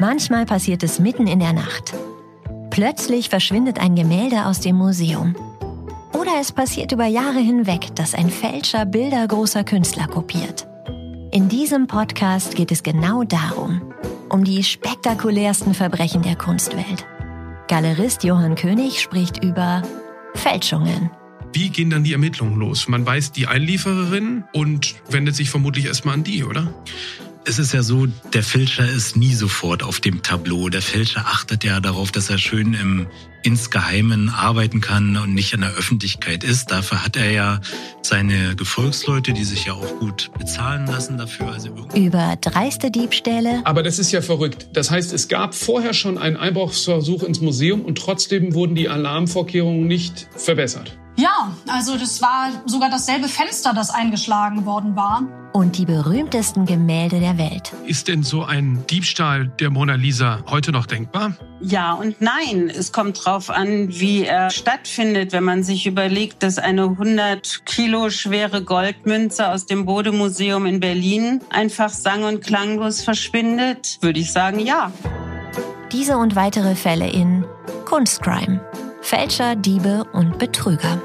Manchmal passiert es mitten in der Nacht. Plötzlich verschwindet ein Gemälde aus dem Museum. Oder es passiert über Jahre hinweg, dass ein Fälscher Bilder großer Künstler kopiert. In diesem Podcast geht es genau darum, um die spektakulärsten Verbrechen der Kunstwelt. Galerist Johann König spricht über Fälschungen. Wie gehen dann die Ermittlungen los? Man weiß die Einliefererin und wendet sich vermutlich erstmal an die, oder? Es ist ja so, der Fälscher ist nie sofort auf dem Tableau. Der Fälscher achtet ja darauf, dass er schön im insgeheimen arbeiten kann und nicht in der Öffentlichkeit ist. Dafür hat er ja seine Gefolgsleute, die sich ja auch gut bezahlen lassen dafür. Also Über dreiste Diebstähle. Aber das ist ja verrückt. Das heißt, es gab vorher schon einen Einbruchsversuch ins Museum und trotzdem wurden die Alarmvorkehrungen nicht verbessert. Also das war sogar dasselbe Fenster, das eingeschlagen worden war. Und die berühmtesten Gemälde der Welt. Ist denn so ein Diebstahl der Mona Lisa heute noch denkbar? Ja und nein. Es kommt drauf an, wie er stattfindet. Wenn man sich überlegt, dass eine 100 Kilo schwere Goldmünze aus dem Bodemuseum in Berlin einfach sang- und klanglos verschwindet, würde ich sagen, ja. Diese und weitere Fälle in Kunstcrime. Fälscher, Diebe und Betrüger.